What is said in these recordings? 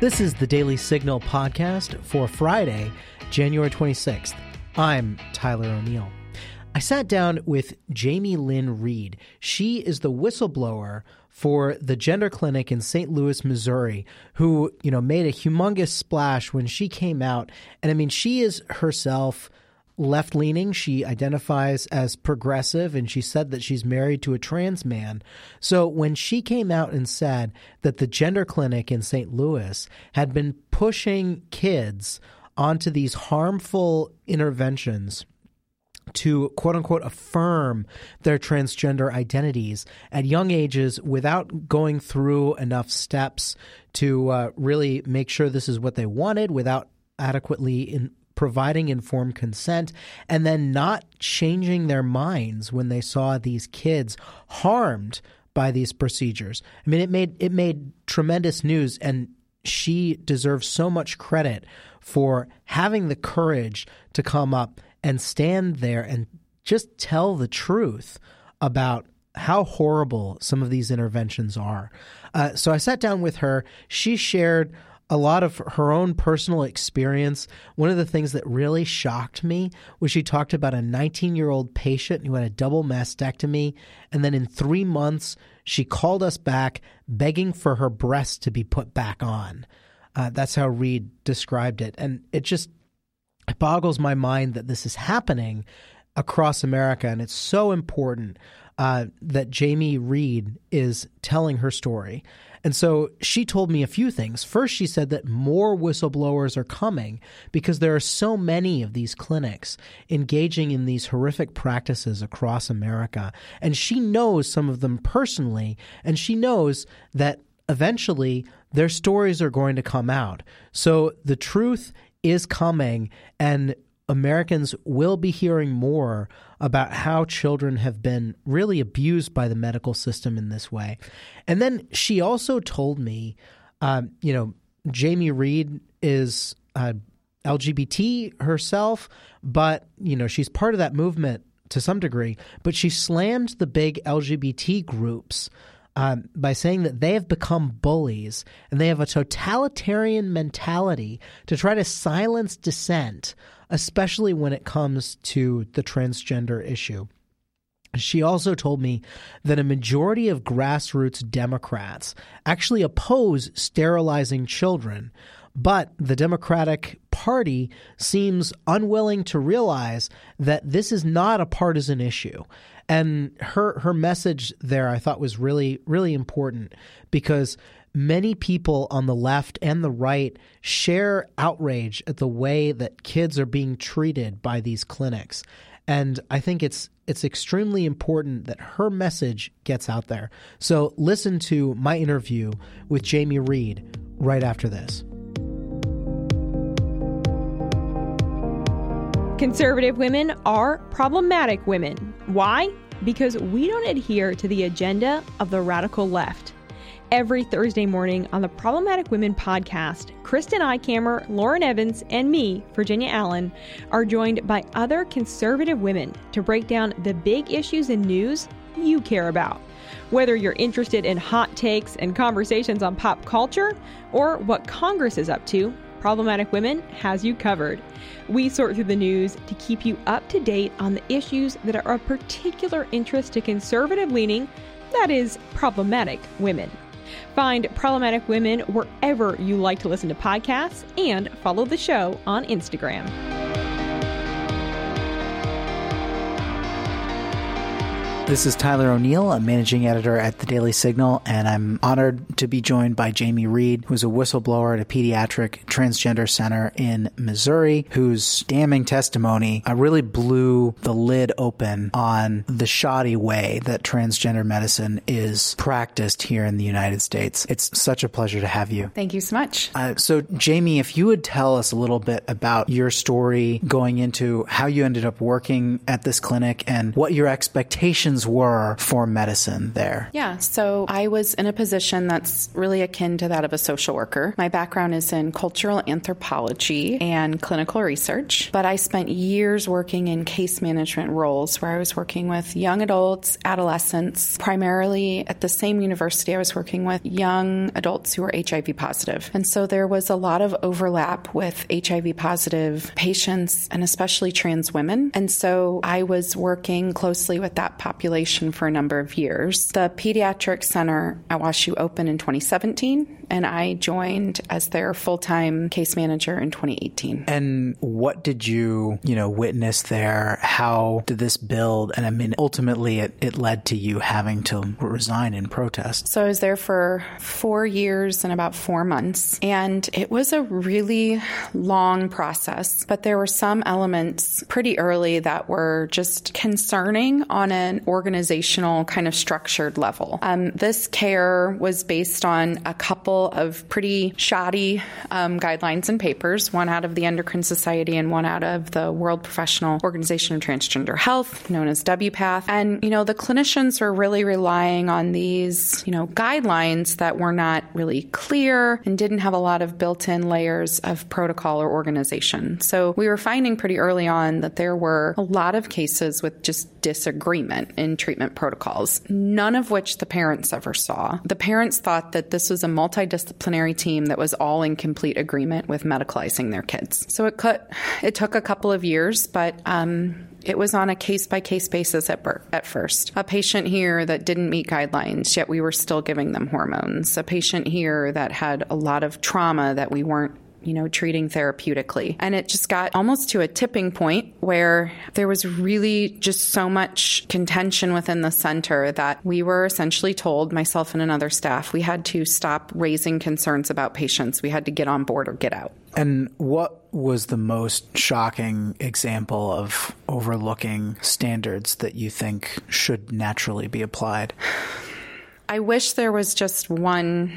This is the Daily Signal podcast for Friday, January 26th. I'm Tyler O'Neill. I sat down with Jamie Lynn Reed. She is the whistleblower for the gender clinic in St. Louis, Missouri, who, you know, made a humongous splash when she came out. And I mean, she is herself left leaning. She identifies as progressive and she said that she's married to a trans man. So when she came out and said that the gender clinic in St. Louis had been pushing kids onto these harmful interventions to quote unquote affirm their transgender identities at young ages without going through enough steps to uh, really make sure this is what they wanted without adequately in, providing informed consent and then not changing their minds when they saw these kids harmed by these procedures. I mean it made it made tremendous news and she deserves so much credit for having the courage to come up and stand there and just tell the truth about how horrible some of these interventions are. Uh, so I sat down with her. She shared a lot of her own personal experience. One of the things that really shocked me was she talked about a 19 year old patient who had a double mastectomy. And then in three months, she called us back begging for her breast to be put back on. Uh, that's how Reed described it. And it just it boggles my mind that this is happening across America. And it's so important uh, that Jamie Reed is telling her story. And so she told me a few things. First, she said that more whistleblowers are coming because there are so many of these clinics engaging in these horrific practices across America. And she knows some of them personally, and she knows that eventually their stories are going to come out. So the truth is coming, and Americans will be hearing more about how children have been really abused by the medical system in this way. And then she also told me, um, you know, Jamie Reed is uh, LGBT herself, but, you know, she's part of that movement to some degree, but she slammed the big LGBT groups. Um, by saying that they have become bullies and they have a totalitarian mentality to try to silence dissent especially when it comes to the transgender issue. She also told me that a majority of grassroots Democrats actually oppose sterilizing children, but the Democratic Party seems unwilling to realize that this is not a partisan issue. And her her message there I thought was really really important because many people on the left and the right share outrage at the way that kids are being treated by these clinics. And I think it's it's extremely important that her message gets out there. So listen to my interview with Jamie Reed right after this. Conservative women are problematic women. Why? Because we don't adhere to the agenda of the radical left every Thursday morning on the Problematic Women podcast. Kristen Eichamer, Lauren Evans, and me, Virginia Allen, are joined by other conservative women to break down the big issues and news you care about. Whether you're interested in hot takes and conversations on pop culture or what Congress is up to, Problematic Women has you covered. We sort through the news to keep you up to date on the issues that are of particular interest to conservative leaning, that is, problematic women. Find Problematic Women wherever you like to listen to podcasts and follow the show on Instagram. This is Tyler O'Neill, a managing editor at the Daily Signal, and I'm honored to be joined by Jamie Reed, who's a whistleblower at a pediatric transgender center in Missouri, whose damning testimony uh, really blew the lid open on the shoddy way that transgender medicine is practiced here in the United States. It's such a pleasure to have you. Thank you so much. Uh, so, Jamie, if you would tell us a little bit about your story going into how you ended up working at this clinic and what your expectations were for medicine there. Yeah, so I was in a position that's really akin to that of a social worker. My background is in cultural anthropology and clinical research, but I spent years working in case management roles where I was working with young adults, adolescents, primarily at the same university I was working with young adults who were HIV positive. And so there was a lot of overlap with HIV positive patients and especially trans women. And so I was working closely with that population for a number of years. The Pediatric Center at WashU opened in 2017 and I joined as their full-time case manager in 2018. And what did you, you know, witness there? How did this build? And I mean, ultimately it, it led to you having to resign in protest. So I was there for four years and about four months. And it was a really long process, but there were some elements pretty early that were just concerning on an organizational kind of structured level. Um, this care was based on a couple of pretty shoddy um, guidelines and papers, one out of the Endocrine Society and one out of the World Professional Organization of Transgender Health, known as WPATH. And, you know, the clinicians were really relying on these, you know, guidelines that were not really clear and didn't have a lot of built in layers of protocol or organization. So we were finding pretty early on that there were a lot of cases with just disagreement in treatment protocols, none of which the parents ever saw. The parents thought that this was a multi multidisciplinary team that was all in complete agreement with medicalizing their kids. So it could, it took a couple of years, but um, it was on a case by case basis at, birth, at first. A patient here that didn't meet guidelines, yet we were still giving them hormones. A patient here that had a lot of trauma that we weren't you know, treating therapeutically. And it just got almost to a tipping point where there was really just so much contention within the center that we were essentially told, myself and another staff, we had to stop raising concerns about patients. We had to get on board or get out. And what was the most shocking example of overlooking standards that you think should naturally be applied? I wish there was just one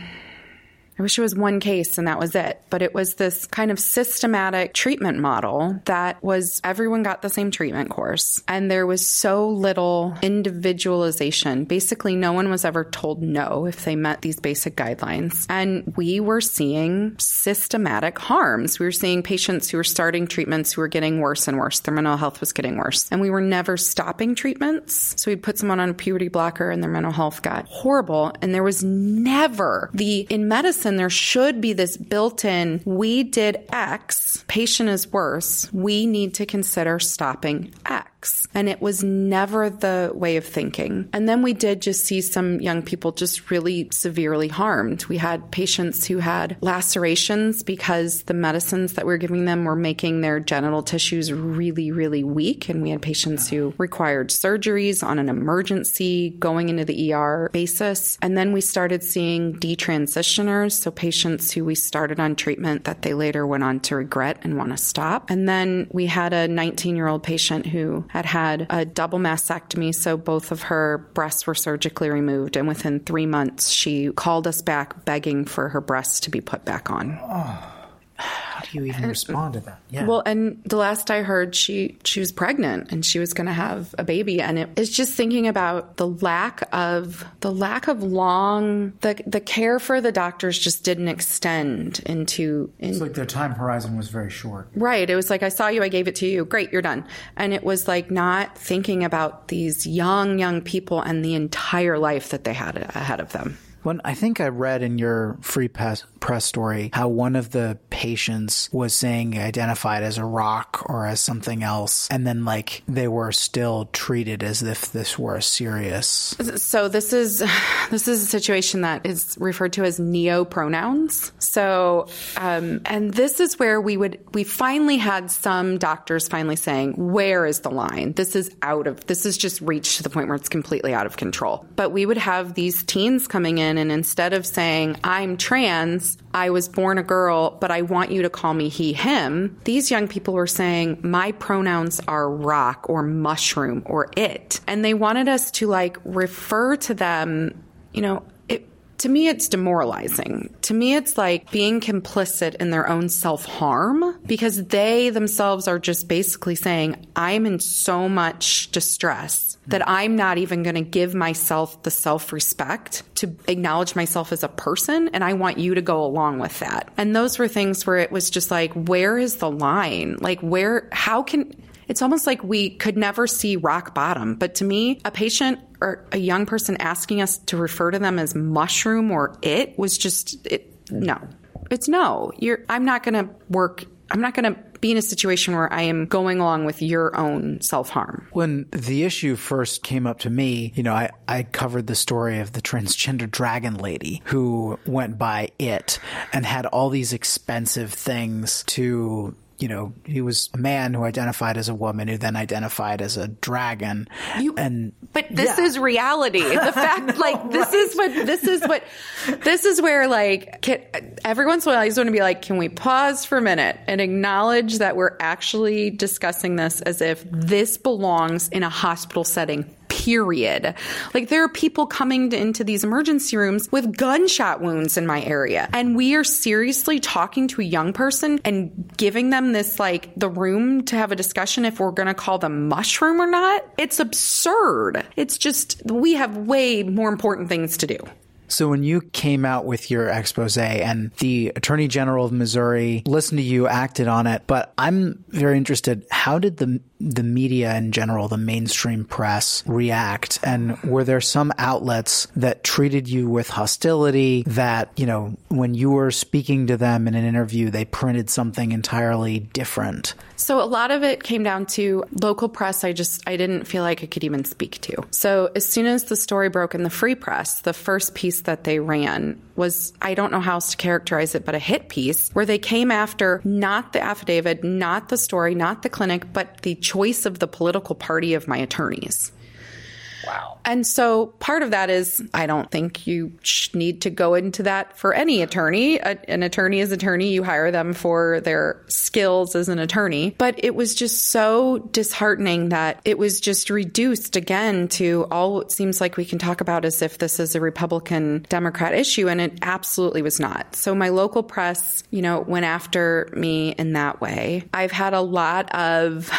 I wish it was one case and that was it. But it was this kind of systematic treatment model that was everyone got the same treatment course. And there was so little individualization. Basically, no one was ever told no if they met these basic guidelines. And we were seeing systematic harms. We were seeing patients who were starting treatments who were getting worse and worse. Their mental health was getting worse. And we were never stopping treatments. So we'd put someone on a puberty blocker and their mental health got horrible. And there was never the, in medicine, medicine, there should be this built in, we did X, patient is worse, we need to consider stopping X. And it was never the way of thinking. And then we did just see some young people just really severely harmed. We had patients who had lacerations because the medicines that we were giving them were making their genital tissues really, really weak. And we had patients who required surgeries on an emergency, going into the ER basis. And then we started seeing detransitioners so patients who we started on treatment that they later went on to regret and want to stop. And then we had a 19 year old patient who had had a double mastectomy, so both of her breasts were surgically removed. And within three months, she called us back begging for her breasts to be put back on. Oh how do you even respond to that? Yeah. Well, and the last I heard, she she was pregnant and she was going to have a baby, and it, it is just thinking about the lack of the lack of long the the care for the doctors just didn't extend into. In, it's like their time horizon was very short. Right. It was like I saw you, I gave it to you. Great, you're done. And it was like not thinking about these young young people and the entire life that they had ahead of them. When I think I read in your free press, story how one of the patients was saying identified as a rock or as something else, and then like they were still treated as if this were serious. So this is this is a situation that is referred to as neo pronouns. So um, and this is where we would we finally had some doctors finally saying where is the line? This is out of this is just reached to the point where it's completely out of control. But we would have these teens coming in and instead of saying, I'm trans, I was born a girl, but I want you to call me he, him, these young people were saying, my pronouns are rock or mushroom or it. And they wanted us to like refer to them, you know, to me, it's demoralizing. To me, it's like being complicit in their own self harm because they themselves are just basically saying, I'm in so much distress that I'm not even going to give myself the self respect to acknowledge myself as a person. And I want you to go along with that. And those were things where it was just like, where is the line? Like, where, how can, it's almost like we could never see rock bottom. But to me, a patient or a young person asking us to refer to them as mushroom or it was just it no. It's no. You're I'm not going to work I'm not going to be in a situation where I am going along with your own self harm. When the issue first came up to me, you know, I, I covered the story of the transgender dragon lady who went by it and had all these expensive things to you know, he was a man who identified as a woman who then identified as a dragon. You, and but this yeah. is reality. The fact, like, this right. is what this is what this is where like can, every once in a while I just want to be like, can we pause for a minute and acknowledge that we're actually discussing this as if this belongs in a hospital setting period. Like there are people coming to, into these emergency rooms with gunshot wounds in my area. And we are seriously talking to a young person and giving them this like the room to have a discussion if we're going to call them mushroom or not. It's absurd. It's just, we have way more important things to do. So when you came out with your expose and the Attorney General of Missouri listened to you, acted on it, but I'm very interested, how did the the media in general, the mainstream press react? And were there some outlets that treated you with hostility that, you know, when you were speaking to them in an interview, they printed something entirely different? So a lot of it came down to local press. I just, I didn't feel like I could even speak to. So as soon as the story broke in the free press, the first piece that they ran was, I don't know how else to characterize it, but a hit piece where they came after not the affidavit, not the story, not the clinic, but the choice of the political party of my attorneys. Wow. And so part of that is I don't think you need to go into that for any attorney. A, an attorney is attorney. You hire them for their skills as an attorney. But it was just so disheartening that it was just reduced again to all it seems like we can talk about as if this is a Republican Democrat issue. And it absolutely was not. So my local press, you know, went after me in that way. I've had a lot of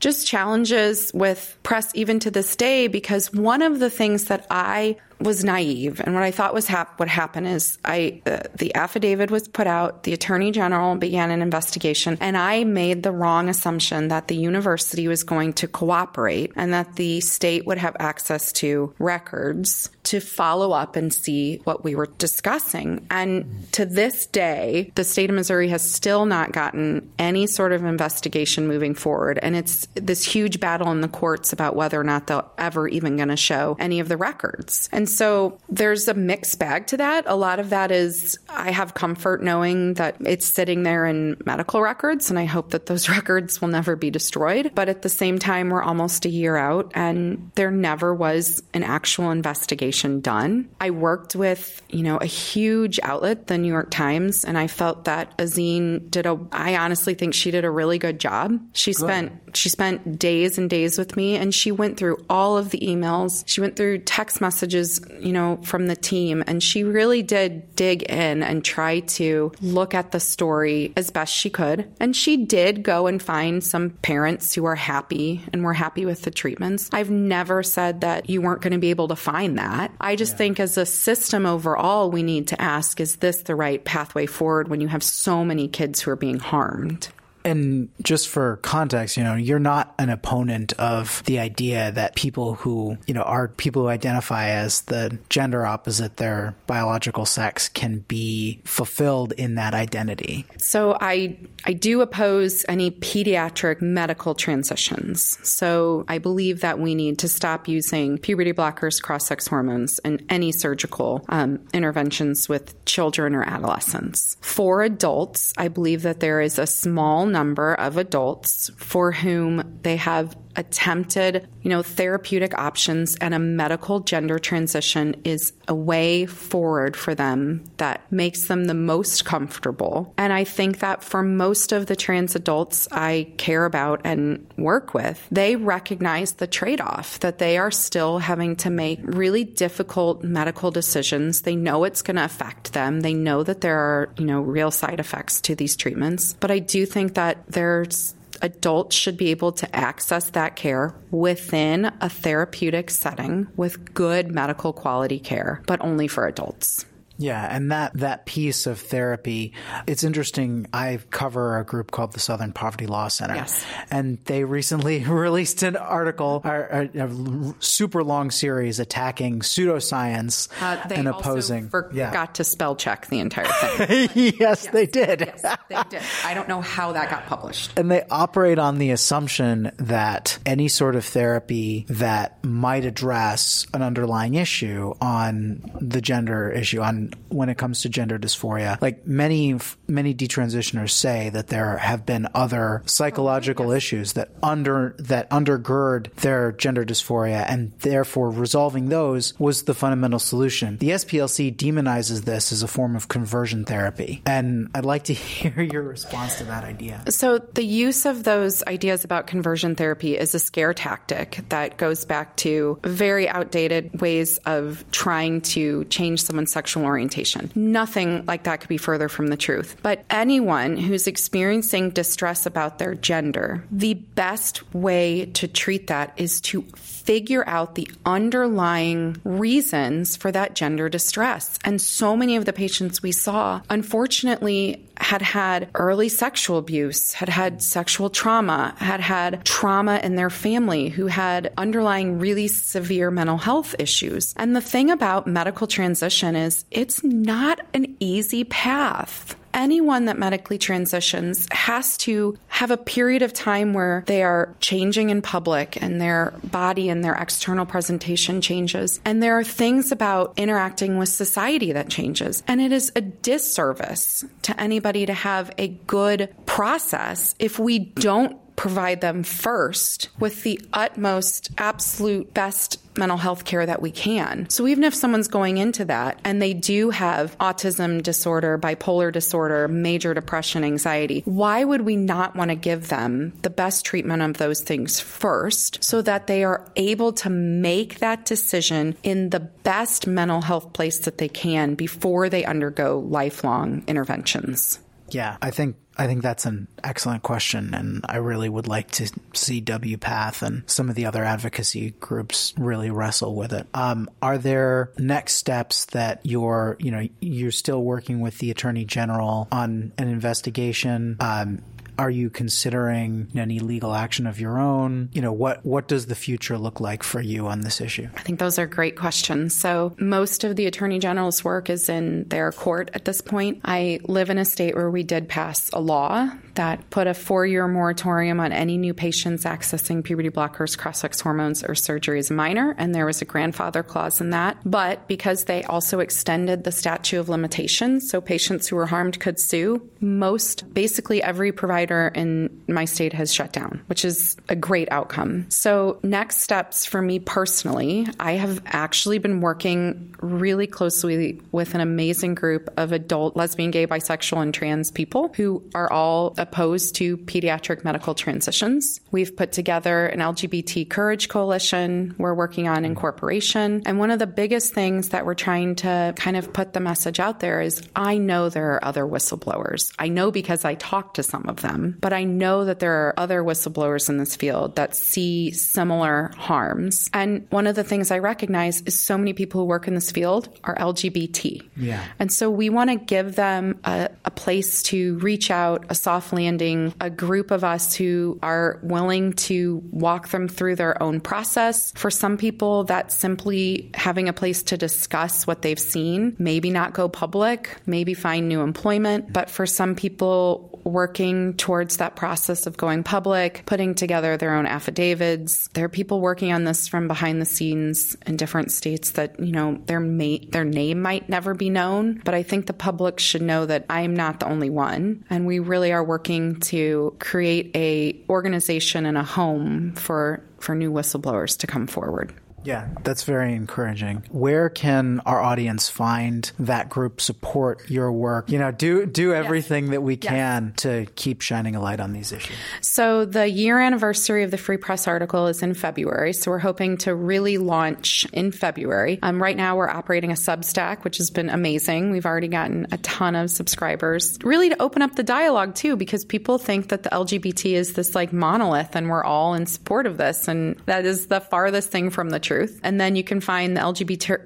just challenges with press even to this day because one of the things that I was naive, and what I thought was hap- what happened is I uh, the affidavit was put out, the attorney general began an investigation, and I made the wrong assumption that the university was going to cooperate and that the state would have access to records to follow up and see what we were discussing. And to this day, the state of Missouri has still not gotten any sort of investigation moving forward, and it's this huge battle in the courts about whether or not they're ever even going to show any of the records. And so there's a mixed bag to that. A lot of that is I have comfort knowing that it's sitting there in medical records, and I hope that those records will never be destroyed. But at the same time, we're almost a year out, and there never was an actual investigation done. I worked with, you know, a huge outlet, the New York Times, and I felt that Azeen did a, I honestly think she did a really good job. She good. spent, she spent days and days with me, and she went through all of the emails. She went through text messages you know, from the team. And she really did dig in and try to look at the story as best she could. And she did go and find some parents who are happy and were happy with the treatments. I've never said that you weren't going to be able to find that. I just yeah. think as a system overall, we need to ask, is this the right pathway forward when you have so many kids who are being harmed? And just for context, you know, you're not an opponent of the idea that people who, you know, are people who identify as the gender opposite their biological sex can be fulfilled in that identity. So I I do oppose any pediatric medical transitions. So I believe that we need to stop using puberty blockers, cross-sex hormones, and any surgical um, interventions with children or adolescents. For adults, I believe that there is a small number of adults for whom they have attempted, you know, therapeutic options and a medical gender transition is a way forward for them that makes them the most comfortable. And I think that for most of the trans adults I care about and work with, they recognize the trade off that they are still having to make really difficult medical decisions. They know it's going to affect them. They know that there are, you know, real side effects to these treatments. But I do think that there's adults should be able to access that care within a therapeutic setting with good medical quality care, but only for adults. Yeah, and that that piece of therapy, it's interesting. I cover a group called the Southern Poverty Law Center, yes. and they recently released an article, a, a super long series attacking pseudoscience uh, and opposing. forgot yeah. to spell check the entire thing. yes, yes, they did. Yes, they did. I don't know how that got published. And they operate on the assumption that any sort of therapy that might address an underlying issue on the gender issue on when it comes to gender dysphoria. Like many many detransitioners say that there have been other psychological oh, issues that under that undergird their gender dysphoria, and therefore resolving those was the fundamental solution. The SPLC demonizes this as a form of conversion therapy, and I'd like to hear your response to that idea. So the use of those ideas about conversion therapy is a scare tactic that goes back to very outdated ways of trying to change someone's sexual orientation orientation. Nothing like that could be further from the truth. But anyone who's experiencing distress about their gender, the best way to treat that is to figure out the underlying reasons for that gender distress. And so many of the patients we saw, unfortunately, had had early sexual abuse, had had sexual trauma, had had trauma in their family, who had underlying really severe mental health issues. And the thing about medical transition is it's not an easy path anyone that medically transitions has to have a period of time where they are changing in public and their body and their external presentation changes. And there are things about interacting with society that changes. And it is a disservice to anybody to have a good process if we don't provide them first with the utmost, absolute best mental health care that we can. So even if someone's going into that and they do have autism disorder, bipolar disorder, major depression, anxiety, why would we not want to give them the best treatment of those things first so that they are able to make that decision in the best mental health place that they can before they undergo lifelong interventions? Yeah, I think I think that's an excellent question, and I really would like to see WPATH and some of the other advocacy groups really wrestle with it. Um, are there next steps that you're, you know, you're still working with the Attorney General on an investigation? Um, are you considering any legal action of your own? You know, what, what does the future look like for you on this issue? I think those are great questions. So, most of the Attorney General's work is in their court at this point. I live in a state where we did pass a law that put a four year moratorium on any new patients accessing puberty blockers, cross sex hormones, or surgery as a minor, and there was a grandfather clause in that. But because they also extended the statute of limitations, so patients who were harmed could sue, most, basically every provider in my state has shut down, which is a great outcome. So, next steps for me personally, I have actually been working really closely with an amazing group of adult lesbian, gay, bisexual, and trans people who are all opposed to pediatric medical transitions. We've put together an LGBT Courage Coalition. We're working on incorporation. And one of the biggest things that we're trying to kind of put the message out there is I know there are other whistleblowers. I know because I talked to some of them them. But I know that there are other whistleblowers in this field that see similar harms. And one of the things I recognize is so many people who work in this field are LGBT. Yeah. And so we want to give them a, a place to reach out, a soft landing, a group of us who are willing to walk them through their own process. For some people, that's simply having a place to discuss what they've seen, maybe not go public, maybe find new employment. But for some people, working towards that process of going public, putting together their own affidavits. There are people working on this from behind the scenes in different states that, you know, their their name might never be known, but I think the public should know that I am not the only one and we really are working to create a organization and a home for for new whistleblowers to come forward. Yeah, that's very encouraging. Where can our audience find that group support your work? You know, do do everything yes. that we can yes. to keep shining a light on these issues. So the year anniversary of the Free Press article is in February, so we're hoping to really launch in February. Um, right now we're operating a Substack, which has been amazing. We've already gotten a ton of subscribers. Really to open up the dialogue too, because people think that the LGBT is this like monolith and we're all in support of this, and that is the farthest thing from the truth truth. And then you can find the LGBT,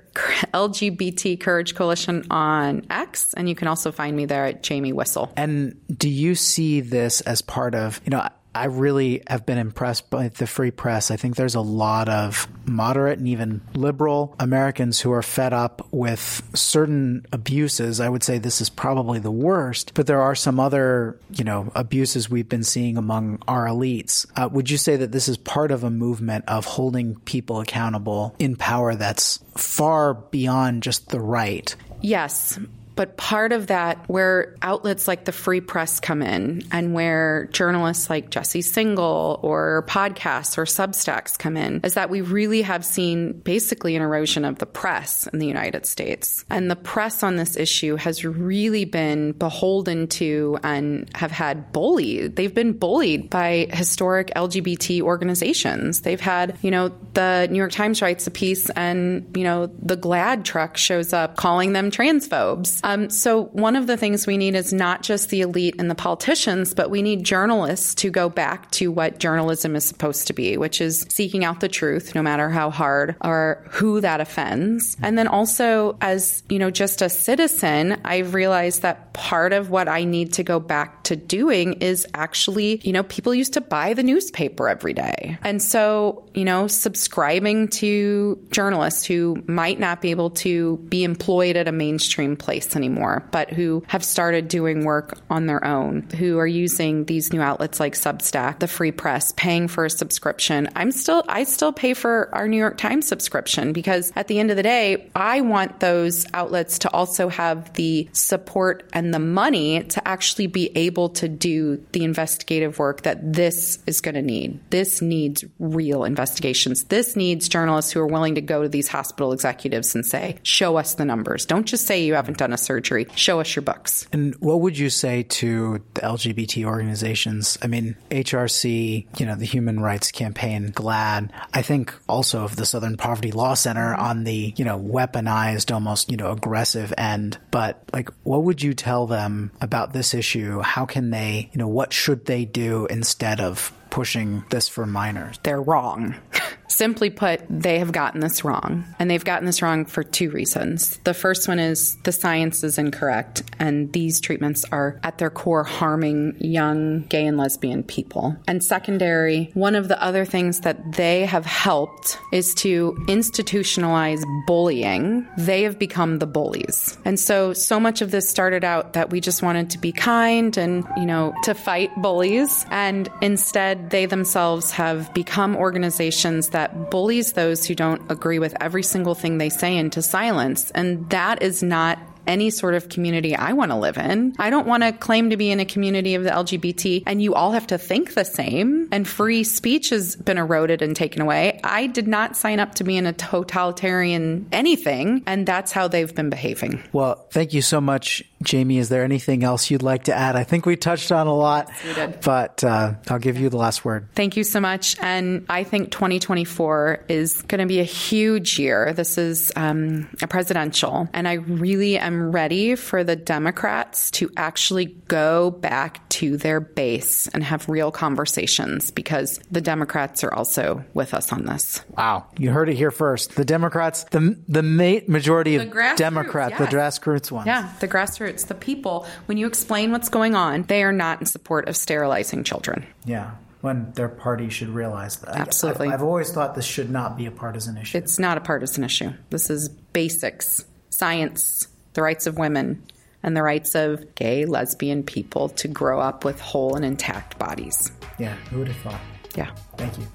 LGBT Courage Coalition on X, and you can also find me there at Jamie Whistle. And do you see this as part of, you know, I really have been impressed by the free press. I think there's a lot of moderate and even liberal Americans who are fed up with certain abuses. I would say this is probably the worst, but there are some other, you know, abuses we've been seeing among our elites. Uh, would you say that this is part of a movement of holding people accountable in power that's far beyond just the right? Yes. But part of that, where outlets like the Free Press come in, and where journalists like Jesse Singal or podcasts or Substacks come in, is that we really have seen basically an erosion of the press in the United States. And the press on this issue has really been beholden to and have had bullied. They've been bullied by historic LGBT organizations. They've had, you know, the New York Times writes a piece, and, you know, the GLAAD truck shows up calling them transphobes. Um, so one of the things we need is not just the elite and the politicians, but we need journalists to go back to what journalism is supposed to be, which is seeking out the truth, no matter how hard or who that offends. And then also, as you know, just a citizen, I've realized that part of what I need to go back to doing is actually, you know, people used to buy the newspaper every day. And so, you know, subscribing to journalists who might not be able to be employed at a mainstream place anymore, but who have started doing work on their own, who are using these new outlets like Substack, the free press, paying for a subscription. I'm still, I still pay for our New York Times subscription because at the end of the day, I want those outlets to also have the support and the money to actually be able to do the investigative work that this is going to need. This needs real investigations. This needs journalists who are willing to go to these hospital executives and say, show us the numbers. Don't just say you haven't done a surgery. Show us your books. And what would you say to the LGBT organizations? I mean, HRC, you know, the Human Rights Campaign, GLAAD, I think also of the Southern Poverty Law Center on the, you know, weaponized, almost, you know, aggressive end. But like, what would you tell them about this issue? How can they, you know, what should they do instead of pushing this for minors? They're wrong. Simply put, they have gotten this wrong. And they've gotten this wrong for two reasons. The first one is the science is incorrect, and these treatments are at their core harming young gay and lesbian people. And secondary, one of the other things that they have helped is to institutionalize bullying. They have become the bullies. And so, so much of this started out that we just wanted to be kind and, you know, to fight bullies. And instead, they themselves have become organizations that that bullies those who don't agree with every single thing they say into silence. And that is not any sort of community I want to live in. I don't want to claim to be in a community of the LGBT and you all have to think the same and free speech has been eroded and taken away. I did not sign up to be in a totalitarian anything and that's how they've been behaving. Well, thank you so much, Jamie. Is there anything else you'd like to add? I think we touched on a lot, yes, but uh, I'll give you the last word. Thank you so much. And I think 2024 is going to be a huge year. This is um, a presidential, and I really am am ready for the Democrats to actually go back to their base and have real conversations because the Democrats are also with us on this. Wow. You heard it here first. The Democrats, the, the majority of Democrats, the grassroots ones. Yeah, the grassroots, the people, when you explain what's going on, they are not in support of sterilizing children. Yeah when their party should realize that. Absolutely. I've, I've, always thought this should not be a partisan issue. It's not a partisan issue. This is basics, science, the rights of women, and the rights of gay, lesbian people to grow up with whole and intact bodies. Yeah, who would have thought? Yeah. Thank you.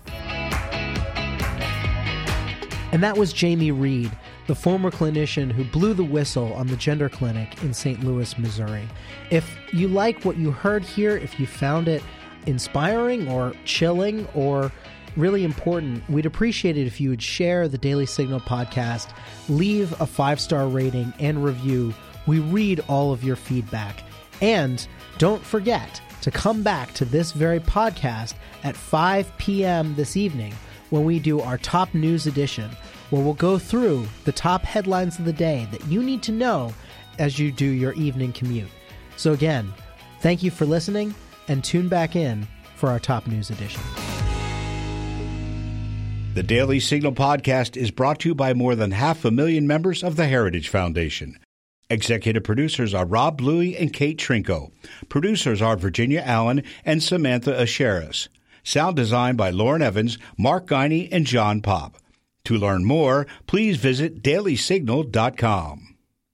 And that was Jamie Reed, the former clinician who blew the whistle on the gender clinic in St. Louis, Missouri. If you like what you heard here, if you found it inspiring or chilling or really important. We'd appreciate it if you would share the Daily Signal podcast, leave a five star rating and review. We read all of your feedback. And don't forget to come back to this very podcast at 5 p.m. this evening when we do our top news edition, where we'll go through the top headlines of the day that you need to know as you do your evening commute. So, again, thank you for listening and tune back in for our top news edition. The Daily Signal podcast is brought to you by more than half a million members of the Heritage Foundation. Executive producers are Rob Bluey and Kate Trinko. Producers are Virginia Allen and Samantha Aschieris. Sound design by Lauren Evans, Mark Guiney, and John Pop. To learn more, please visit dailysignal.com.